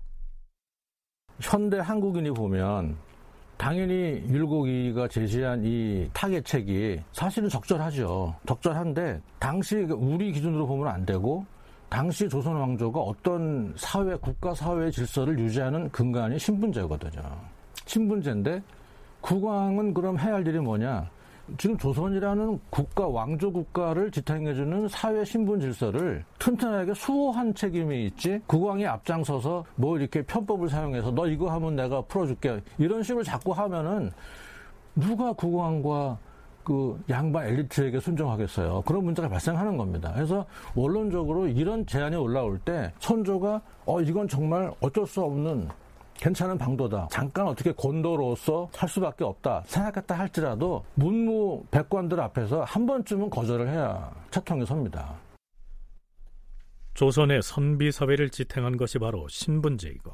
현대 한국인이 보면 당연히 율곡이가 제시한 이 타겟책이 사실은 적절하죠. 적절한데 당시 우리 기준으로 보면 안 되고 당시 조선 왕조가 어떤 사회 국가 사회 질서를 유지하는 근간이 신분제거든요. 신분제인데 국왕은 그럼 해야 할 일이 뭐냐? 지금 조선이라는 국가 왕조 국가를 지탱해주는 사회 신분 질서를 튼튼하게 수호한 책임이 있지 국왕이 앞장서서 뭐 이렇게 편법을 사용해서 너 이거 하면 내가 풀어줄게 이런 식으로 자꾸 하면은 누가 국왕과 그 양반 엘리트에게 순종하겠어요. 그런 문제가 발생하는 겁니다. 그래서 원론적으로 이런 제안이 올라올 때 선조가 어 이건 정말 어쩔 수 없는 괜찮은 방도다. 잠깐 어떻게 권도로서 살 수밖에 없다. 생각했다 할지라도 문무 백관들 앞에서 한 번쯤은 거절을 해야 채통이 섭니다. 조선의 선비 사회를 지탱한 것이 바로 신분제이고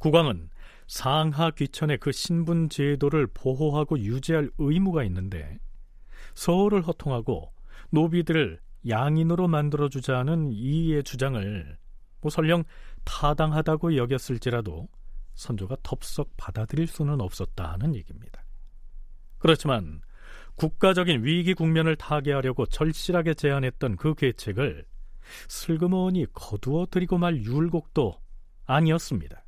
국왕은 상하 귀천의 그 신분 제도를 보호하고 유지할 의무가 있는데 서울을 허통하고 노비들을 양인으로 만들어 주자는 이의 주장을 뭐 설령 타당하다고 여겼을지라도 선조가 덥석 받아들일 수는 없었다는 얘기입니다. 그렇지만 국가적인 위기 국면을 타개하려고 절실하게 제안했던 그 계책을 슬그머니 거두어 드리고 말 율곡도 아니었습니다.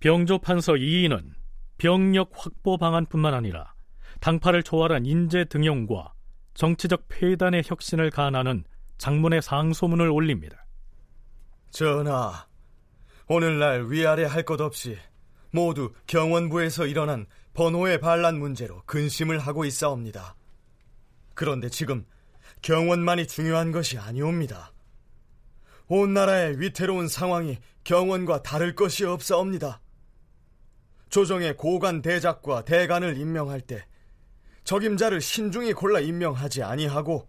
병조 판서 이인은 병력 확보 방안뿐만 아니라 당파를 초월한 인재 등용과 정치적 폐단의 혁신을 가하는 장문의 상소문을 올립니다. 전하, 오늘날 위아래 할 것 없이 모두 경원부에서 일어난 번호의 반란 문제로 근심을 하고 있사옵니다. 그런데 지금 경원만이 중요한 것이 아니옵니다. 온 나라의 위태로운 상황이 경원과 다를 것이 없사옵니다. 조정의 고관 대작과 대관을 임명할 때 적임자를 신중히 골라 임명하지 아니하고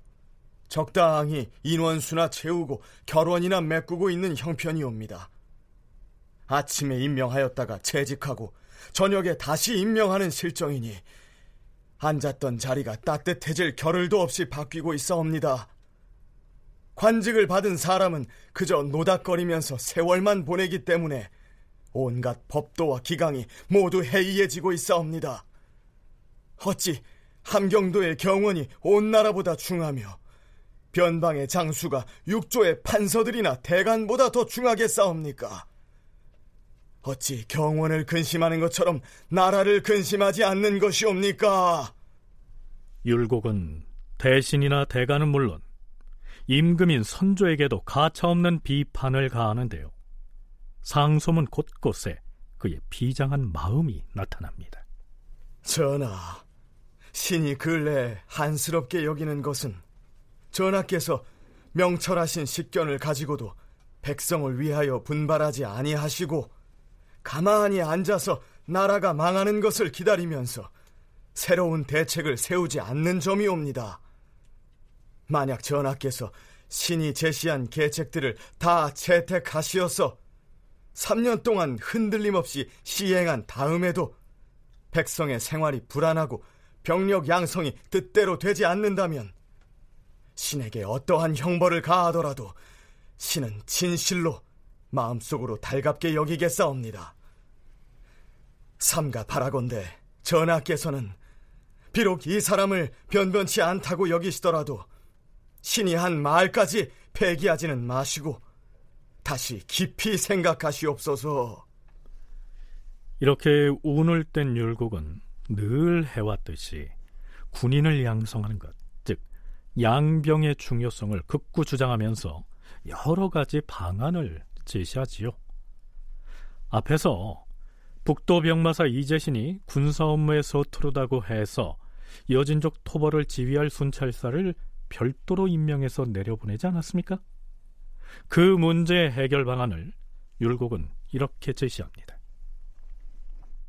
적당히 인원수나 채우고 결혼이나 메꾸고 있는 형편이옵니다. 아침에 임명하였다가 채직하고 저녁에 다시 임명하는 실정이니 앉았던 자리가 따뜻해질 겨를도 없이 바뀌고 있어옵니다. 관직을 받은 사람은 그저 노닥거리면서 세월만 보내기 때문에 온갖 법도와 기강이 모두 해이해지고 있사옵니다. 어찌 함경도의 경원이 온 나라보다 중하며 변방의 장수가 육조의 판서들이나 대간보다 더 중하게 싸웁니까? 어찌 경원을 근심하는 것처럼 나라를 근심하지 않는 것이옵니까? 율곡은 대신이나 대간은 물론 임금인 선조에게도 가차없는 비판을 가하는데요. 상소문 곳곳에 그의 비장한 마음이 나타납니다. 전하, 신이 근래 한스럽게 여기는 것은 전하께서 명철하신 식견을 가지고도 백성을 위하여 분발하지 아니하시고 가만히 앉아서 나라가 망하는 것을 기다리면서 새로운 대책을 세우지 않는 점이옵니다. 만약 전하께서 신이 제시한 계책들을 다 채택하시어서 3년 동안 흔들림 없이 시행한 다음에도 백성의 생활이 불안하고 병력 양성이 뜻대로 되지 않는다면 신에게 어떠한 형벌을 가하더라도 신은 진실로 마음속으로 달갑게 여기겠사옵니다. 삼가 바라건대 전하께서는 비록 이 사람을 변변치 않다고 여기시더라도 신이 한 말까지 폐기하지는 마시고 다시 깊이 생각하시옵소서. 이렇게 운을 뗀 율곡은 늘 해왔듯이 군인을 양성하는 것, 즉 양병의 중요성을 극구 주장하면서 여러 가지 방안을 제시하지요. 앞에서 북도 병마사 이재신이 군사 업무에 서투르다고 해서 여진족 토벌을 지휘할 순찰사를 별도로 임명해서 내려보내지 않았습니까? 그 문제 해결 방안을 율곡은 이렇게 제시합니다.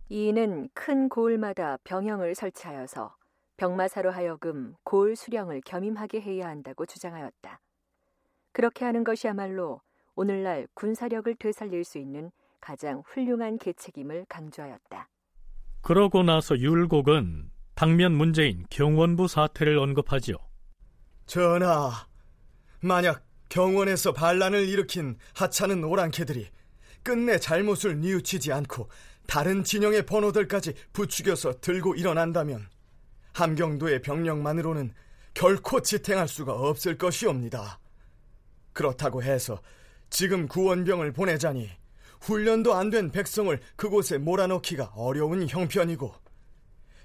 이는 큰 고을마다 병영을 설치하여서 병마사로 하여금 고을 수령을 겸임하게 해야 한다고 주장하였다. 그렇게 하는 것이야말로 오늘날 군사력을 되살릴 수 있는 가장 훌륭한 계책임을 강조하였다. 그러고 나서 율곡은 당면 문제인 경원부 사태를 언급하지요. 전하, 만약 경원에서 반란을 일으킨 하찮은 오랑캐들이 끝내 잘못을 뉘우치지 않고 다른 진영의 번호들까지 부추겨서 들고 일어난다면 함경도의 병력만으로는 결코 지탱할 수가 없을 것이옵니다. 그렇다고 해서 지금 구원병을 보내자니 훈련도 안 된 백성을 그곳에 몰아넣기가 어려운 형편이고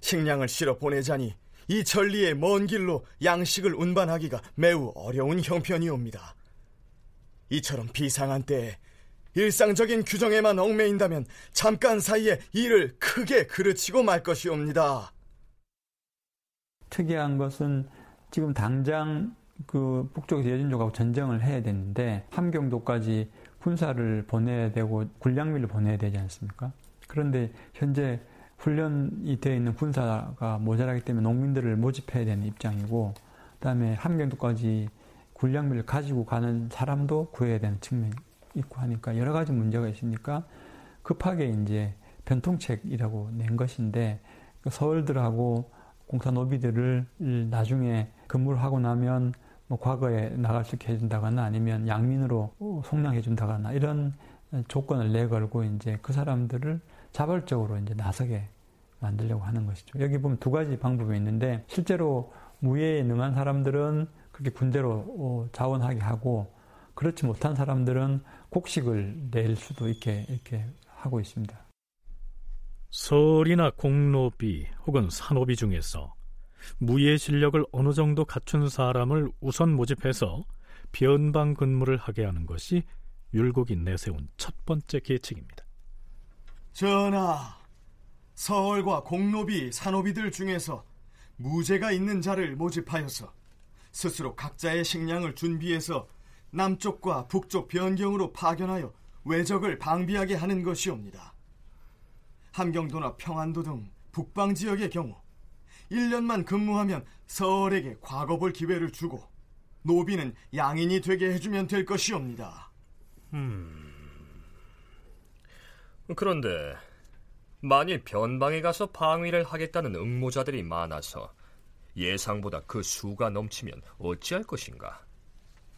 식량을 실어 보내자니 이 전리의 먼 길로 양식을 운반하기가 매우 어려운 형편이옵니다. 이처럼 비상한 때에 일상적인 규정에만 얽매인다면 잠깐 사이에 일을 크게 그르치고 말 것이옵니다. 특이한 것은 지금 당장 그 북쪽에서 여진족하고 전쟁을 해야 되는데 함경도까지 군사를 보내야 되고 군량미를 보내야 되지 않습니까? 그런데 현재 훈련이 되어 있는 군사가 모자라기 때문에 농민들을 모집해야 되는 입장이고 그 다음에 함경도까지 군량비를 가지고 가는 사람도 구해야 되는 측면이 있고 하니까 여러 가지 문제가 있으니까 급하게 이제 변통책이라고 낸 것인데 그 서울들하고 공사 노비들을 나중에 근무를 하고 나면 뭐 과거에 나갈 수 있게 해준다거나 아니면 양민으로 송량해준다거나 이런 조건을 내걸고 이제 그 사람들을 자발적으로 이제 나서게 만들려고 하는 것이죠. 여기 보면 두 가지 방법이 있는데 실제로 무예에 능한 사람들은 그렇게 군대로 어, 자원하게 하고 그렇지 못한 사람들은 곡식을 낼 수도 있게 이렇게 하고 있습니다. 서울이나 공노비 혹은 산호비 중에서 무예 실력을 어느 정도 갖춘 사람을 우선 모집해서 변방 근무를 하게 하는 것이 율곡이 내세운 첫 번째 계책입니다. 전하, 서울과 공노비, 산호비들 중에서 무죄가 있는 자를 모집하여서 스스로 각자의 식량을 준비해서 남쪽과 북쪽 변경으로 파견하여 외적을 방비하게 하는 것이옵니다. 함경도나 평안도 등 북방 지역의 경우 1년만 근무하면 서울에게 과거볼 기회를 주고 노비는 양인이 되게 해주면 될 것이옵니다. 음... 그런데 만일 변방에 가서 방위를 하겠다는 응모자들이 많아서 예상보다 그 수가 넘치면 어찌할 것인가?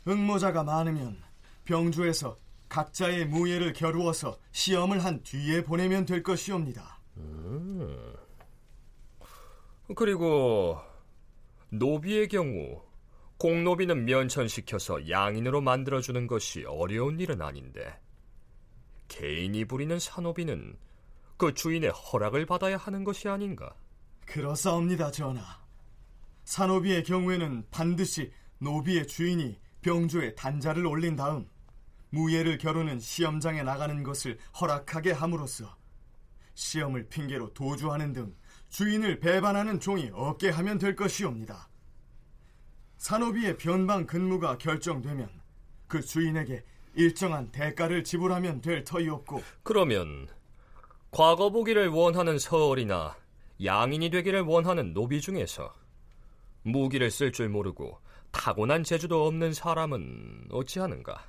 응모자가 많으면 병주에서 각자의 무예를 겨루어서 시험을 한 뒤에 보내면 될 것이옵니다. 음. 그리고 노비의 경우 공노비는 면천시켜서 양인으로 만들어주는 것이 어려운 일은 아닌데 개인이 부리는 산호비는 그 주인의 허락을 받아야 하는 것이 아닌가? 그렇사옵니다, 전하. 산호비의 경우에는 반드시 노비의 주인이 병주에 단자를 올린 다음 무예를 겨루는 시험장에 나가는 것을 허락하게 함으로써 시험을 핑계로 도주하는 등 주인을 배반하는 종이 없게 하면 될 것이옵니다. 산호비의 변방 근무가 결정되면 그 주인에게 일정한 대가를 지불하면 될 터이없고 그러면 과거 보기를 원하는 서얼이나 양인이 되기를 원하는 노비 중에서 무기를 쓸 줄 모르고 타고난 재주도 없는 사람은 어찌하는가?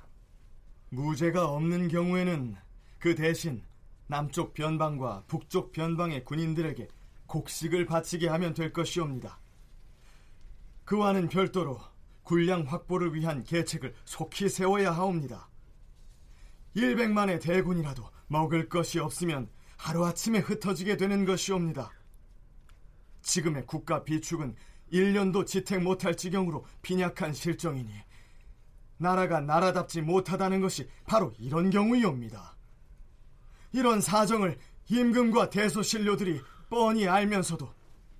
무죄가 없는 경우에는 그 대신 남쪽 변방과 북쪽 변방의 군인들에게 곡식을 바치게 하면 될 것이옵니다. 그와는 별도로 군량 확보를 위한 계책을 속히 세워야 하옵니다. 100만의 대군이라도 먹을 것이 없으면 하루아침에 흩어지게 되는 것이옵니다. 지금의 국가 비축은 1년도 지택 못할 지경으로 빈약한 실정이니 나라가 나라답지 못하다는 것이 바로 이런 경우이옵니다. 이런 사정을 임금과 대소신료들이 뻔히 알면서도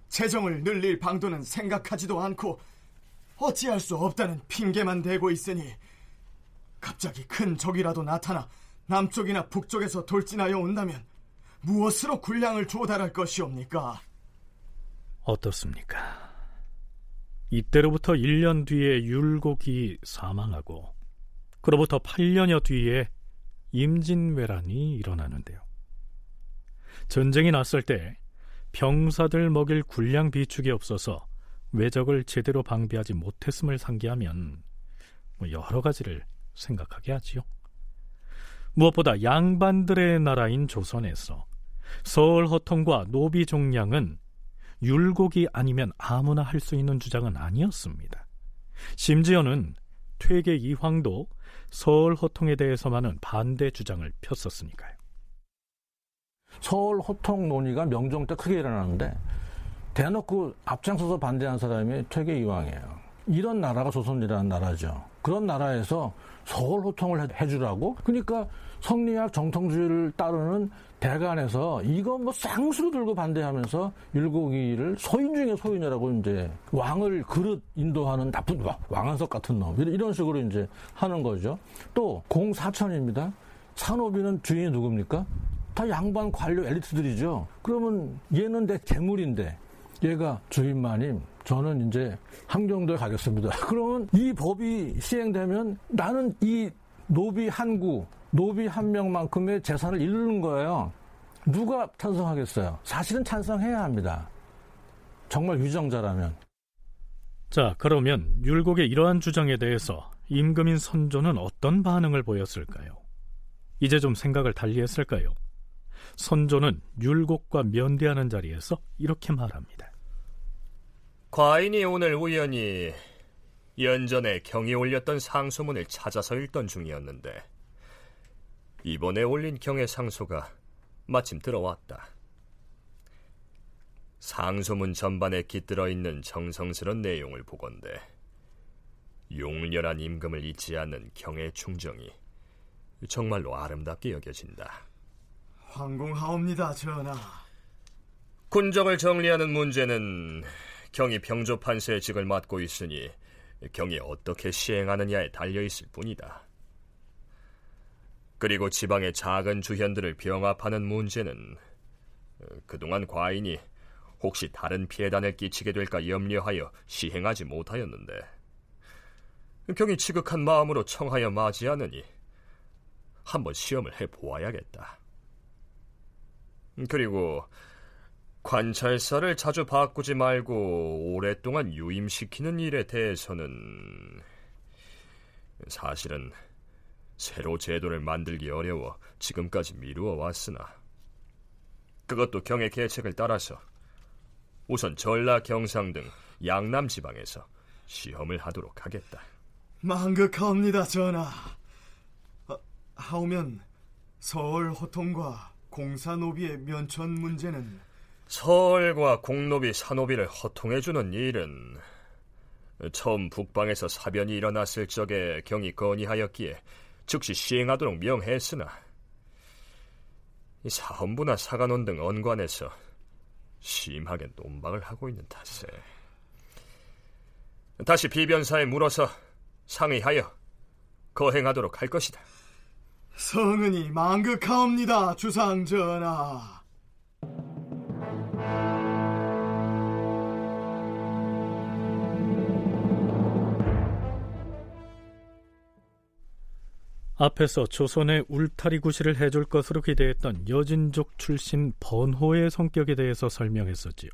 재정을 늘릴 방도는 생각하지도 않고 어찌할 수 없다는 핑계만 대고 있으니 갑자기 큰 적이라도 나타나 남쪽이나 북쪽에서 돌진하여 온다면 무엇으로 군량을 조달할 것이옵니까? 어떻습니까? 이때로부터 1년 뒤에 율곡이 사망하고 그로부터 8년여 뒤에 임진왜란이 일어나는데요. 전쟁이 났을 때 병사들 먹일 군량 비축이 없어서 외적을 제대로 방비하지 못했음을 상기하면 뭐 여러 가지를 생각하게 하지요. 무엇보다 양반들의 나라인 조선에서 서울 허통과 노비 종량은 율곡이 아니면 아무나 할 수 있는 주장은 아니었습니다. 심지어는 퇴계 이황도 서울 호통에 대해서만은 반대 주장을 폈었으니까요. 서울 호통 논의가 명종 때 크게 일어나는데 대놓고 앞장서서 반대한 사람이 퇴계 이황이에요. 이런 나라가 조선이라는 나라죠. 그런 나라에서 서울 호통을 해주라고? 그러니까 성리학 정통주의를 따르는 대간에서 이거 뭐 쌍수로 들고 반대하면서 율곡이를 소인 중에 소인이라고 이제 왕을 그릇 인도하는 나쁜 왕한석 같은 놈 이런 식으로 이제 하는 거죠. 또 공사천입니다. 산호비는 주인이 누굽니까? 다 양반 관료 엘리트들이죠. 그러면 얘는 내 재물인데 얘가 주인 마님 저는 이제 함경도에 가겠습니다. [LAUGHS] 그러면 이 법이 시행되면 나는 이 노비 한 구 노비 한 명만큼의 재산을 잃는 거예요. 누가 찬성하겠어요? 사실은 찬성해야 합니다. 정말 유정자라면. 자, 그러면 율곡의 이러한 주장에 대해서 임금인 선조는 어떤 반응을 보였을까요? 이제 좀 생각을 달리했을까요? 선조는 율곡과 면대하는 자리에서 이렇게 말합니다. 과인이 오늘 우연히 연전에 경이 올렸던 상소문을 찾아서 읽던 중이었는데 이번에 올린 경의 상소가 마침 들어왔다. 상소문 전반에 깃들어 있는 정성스런 내용을 보건대 용렬한 임금을 잊지 않는 경의 충정이 정말로 아름답게 여겨진다. 황공하옵니다, 전하. 군정을 정리하는 문제는 경이 병조 판서의 직을 맡고 있으니 경이 어떻게 시행하느냐에 달려 있을 뿐이다. 그리고 지방의 작은 주현들을 병합하는 문제는 그동안 과인이 혹시 다른 피해단을 끼치게 될까 염려하여 시행하지 못하였는데 경이 지극한 마음으로 청하여 맞이하느니 한번 시험을 해보아야겠다. 그리고 관찰사를 자주 바꾸지 말고 오랫동안 유임시키는 일에 대해서는 사실은 새로 제도를 만들기 어려워 지금까지 미루어 왔으나 그것도 경의 계책을 따라서 우선 전라 경상 등 양남 지방에서 시험을 하도록 하겠다. 망극하옵니다, 전하. 아, 하오면 서울 호통과 공사노비의 면천 문제는 서울과 공노비, 산노비를 허통해주는 일은 처음 북방에서 사변이 일어났을 적에 경이 건의하였기에 즉시 시행하도록 명했으나 사헌부나 사관원 등 언관에서 심하게 논박을 하고 있는 탓에 다시 비변사에 물어서 상의하여 거행하도록 할 것이다. 성은이 망극하옵니다, 주상 전하. 앞에서 조선의 울타리 구실을 해줄 것으로 기대했던 여진족 출신 번호의 성격에 대해서 설명했었지요.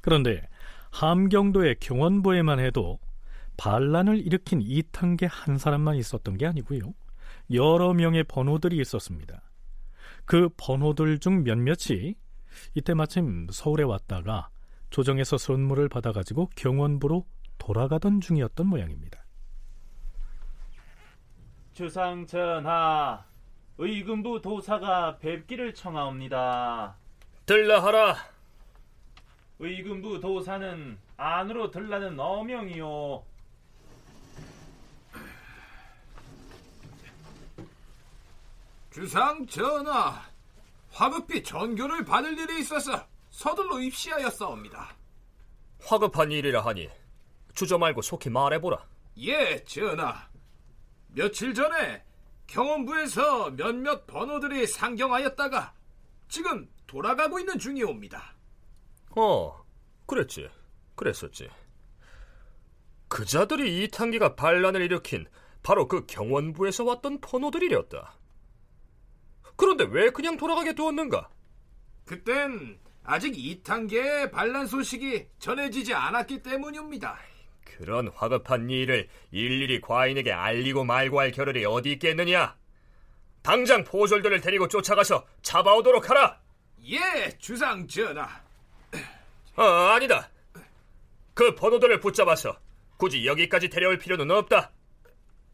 그런데 함경도의 경원부에만 해도 반란을 일으킨 이탄계 한 사람만 있었던 게 아니고요. 여러 명의 번호들이 있었습니다. 그 번호들 중 몇몇이 이때 마침 서울에 왔다가 조정에서 선물을 받아가지고 경원부로 돌아가던 중이었던 모양입니다. 주상전하, 의금부 도사가 뵙기를 청하옵니다. 들라하라. 의금부 도사는 안으로 들라는 어명이요. 주상 전하, 화급히 전교를 받을 일이 있어서 서둘러 입시하였사옵니다. 화급한 일이라 하니 주저 말고 속히 말해보라. 예, 전하. 며칠 전에 경원부에서 몇몇 번호들이 상경하였다가 지금 돌아가고 있는 중이옵니다. 어, 그랬지. 그랬었지. 그자들이 이탄기가 반란을 일으킨 바로 그 경원부에서 왔던 번호들이렸다. 그런데 왜 그냥 돌아가게 두었는가? 그땐 아직 이탄계의 반란 소식이 전해지지 않았기 때문입니다. 그런 화급한 일을 일일이 과인에게 알리고 말고 할 겨를이 어디 있겠느냐? 당장 포졸들을 데리고 쫓아가서 잡아오도록 하라. 예, 주상 전하. 어, 아니다. 그 번호들을 붙잡아서 굳이 여기까지 데려올 필요는 없다.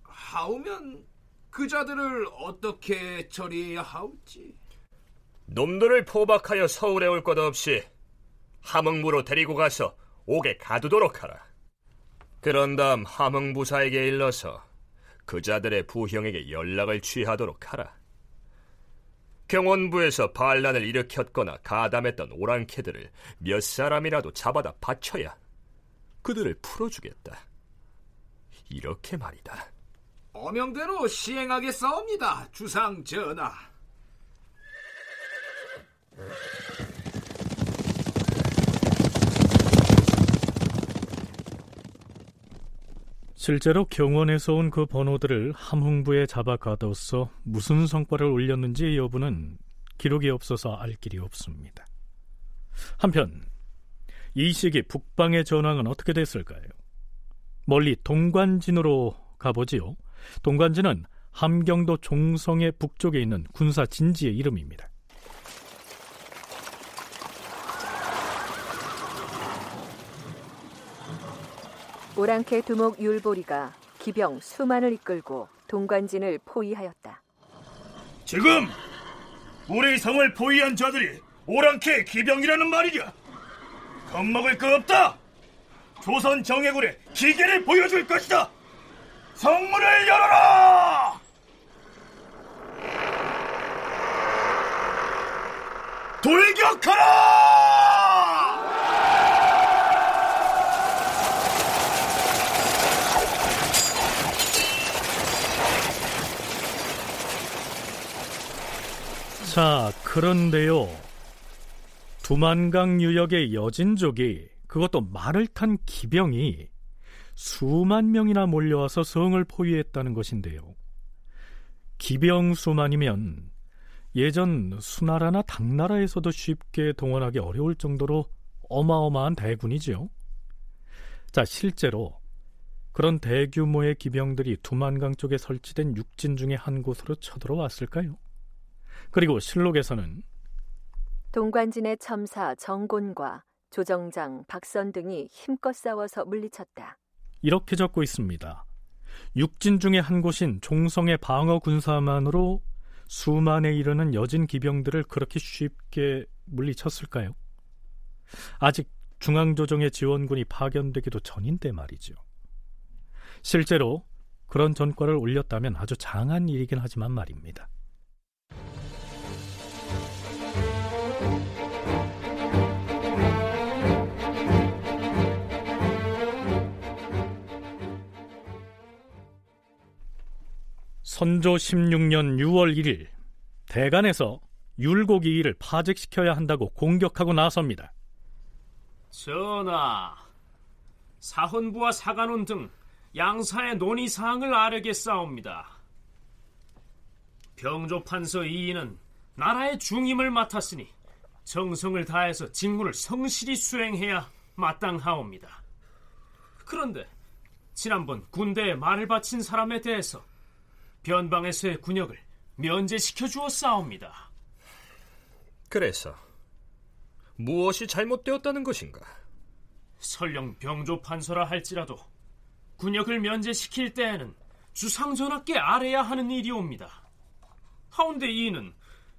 하오면 그자들을 어떻게 처리하올지. 놈들을 포박하여 서울에 올 것 없이 함흥무로 데리고 가서 옥에 가두도록 하라. 그런 다음 함흥부사에게 일러서 그자들의 부형에게 연락을 취하도록 하라. 경원부에서 반란을 일으켰거나 가담했던 오랑캐들을 몇 사람이라도 잡아다 바쳐야 그들을 풀어주겠다. 이렇게 말이다. 어명대로 시행하겠사옵니다, 주상 전하. 실제로 경원에서 온 그 번호들을 함흥부에 잡아 가둬서 무슨 성과를 올렸는지 여부는 기록이 없어서 알 길이 없습니다. 한편 이 시기 북방의 전황은 어떻게 됐을까요? 멀리 동관진으로 가보지요. 동관진은 함경도 종성의 북쪽에 있는 군사 진지의 이름입니다. 오랑캐 두목 율보리가 기병 수만을 이끌고 동관진을 포위하였다. 지금 우리 성을 포위한 자들이 오랑캐 기병이라는 말이냐? 겁먹을 거 없다. 조선 정예군의 기계를 보여줄 것이다. 성문을 열어라! 돌격하라! 자, 그런데요. 두만강 유역의 여진족이 그것도 말을 탄 기병이 수만 명이나 몰려와서 성을 포위했다는 것인데요. 기병 수만이면 예전 수나라나 당나라에서도 쉽게 동원하기 어려울 정도로 어마어마한 대군이죠. 자, 실제로 그런 대규모의 기병들이 두만강 쪽에 설치된 육진 중의 한 곳으로 쳐들어왔을까요? 그리고 실록에서는 동관진의 첨사 정곤과 조정장, 박선 등이 힘껏 싸워서 물리쳤다. 이렇게 적고 있습니다. 육진 중의 한 곳인 종성의 방어 군사만으로 수만에 이르는 여진 기병들을 그렇게 쉽게 물리쳤을까요? 아직 중앙조정의 지원군이 파견되기도 전인데 말이죠. 실제로 그런 전과를 올렸다면 아주 장한 일이긴 하지만 말입니다. 선조 16년 6월 1일 대간에서 율곡이일을 파직시켜야 한다고 공격하고 나섭니다. 전하, 사헌부와 사관원 등 양사의 논의 사항을 아뢰겠사옵니다. 병조판서 이인은 나라의 중임을 맡았으니 정성을 다해서 직무를 성실히 수행해야 마땅하옵니다. 그런데 지난번 군대에 말을 바친 사람에 대해서 변방에서의 군역을 면제시켜 주었사옵니다. 그래서 무엇이 잘못되었다는 것인가? 설령 병조 판서라 할지라도 군역을 면제시킬 때에는 주상전하께 아래야 하는 일이옵니다. 하운데 이는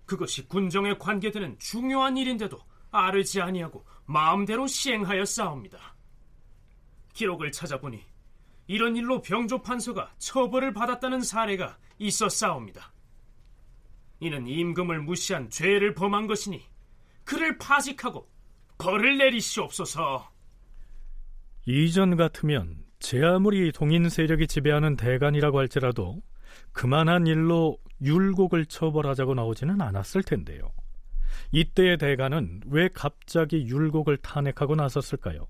그것이 군정에 관계되는 중요한 일인데도 아르지 아니하고 마음대로 시행하였사옵니다. 기록을 찾아보니 이런 일로 병조 판서가 처벌을 받았다는 사례가 있었사옵니다. 이는 임금을 무시한 죄를 범한 것이니 그를 파직하고 벌을 내리시옵소서. 이전 같으면 제 아무리 동인 세력이 지배하는 대간이라고 할지라도 그만한 일로 율곡을 처벌하자고 나오지는 않았을 텐데요. 이때의 대간은 왜 갑자기 율곡을 탄핵하고 나섰을까요?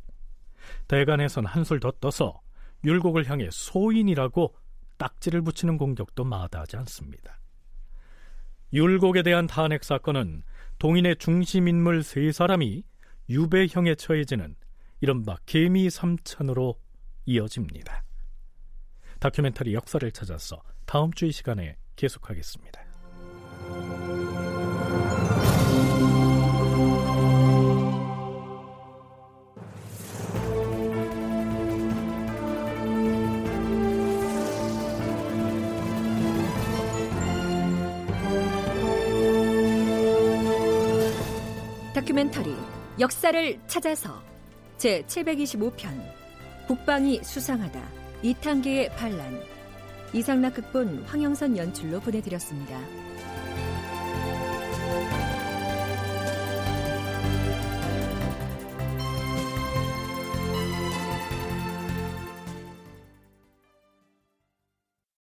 대간에선 한술 더 떠서 율곡을 향해 소인이라고 딱지를 붙이는 공격도 마다하지 않습니다. 율곡에 대한 탄핵 사건은 동인의 중심 인물 세 사람이 유배형에 처해지는 이른바 개미 삼천으로 이어집니다. 다큐멘터리 역사를 찾아서 다음 주이 시간에 계속하겠습니다. 다큐멘터리 역사를 찾아서 제 725편 북방이 수상하다 이탄계의 반란 이상락 극본 황영선 연출로 보내드렸습니다.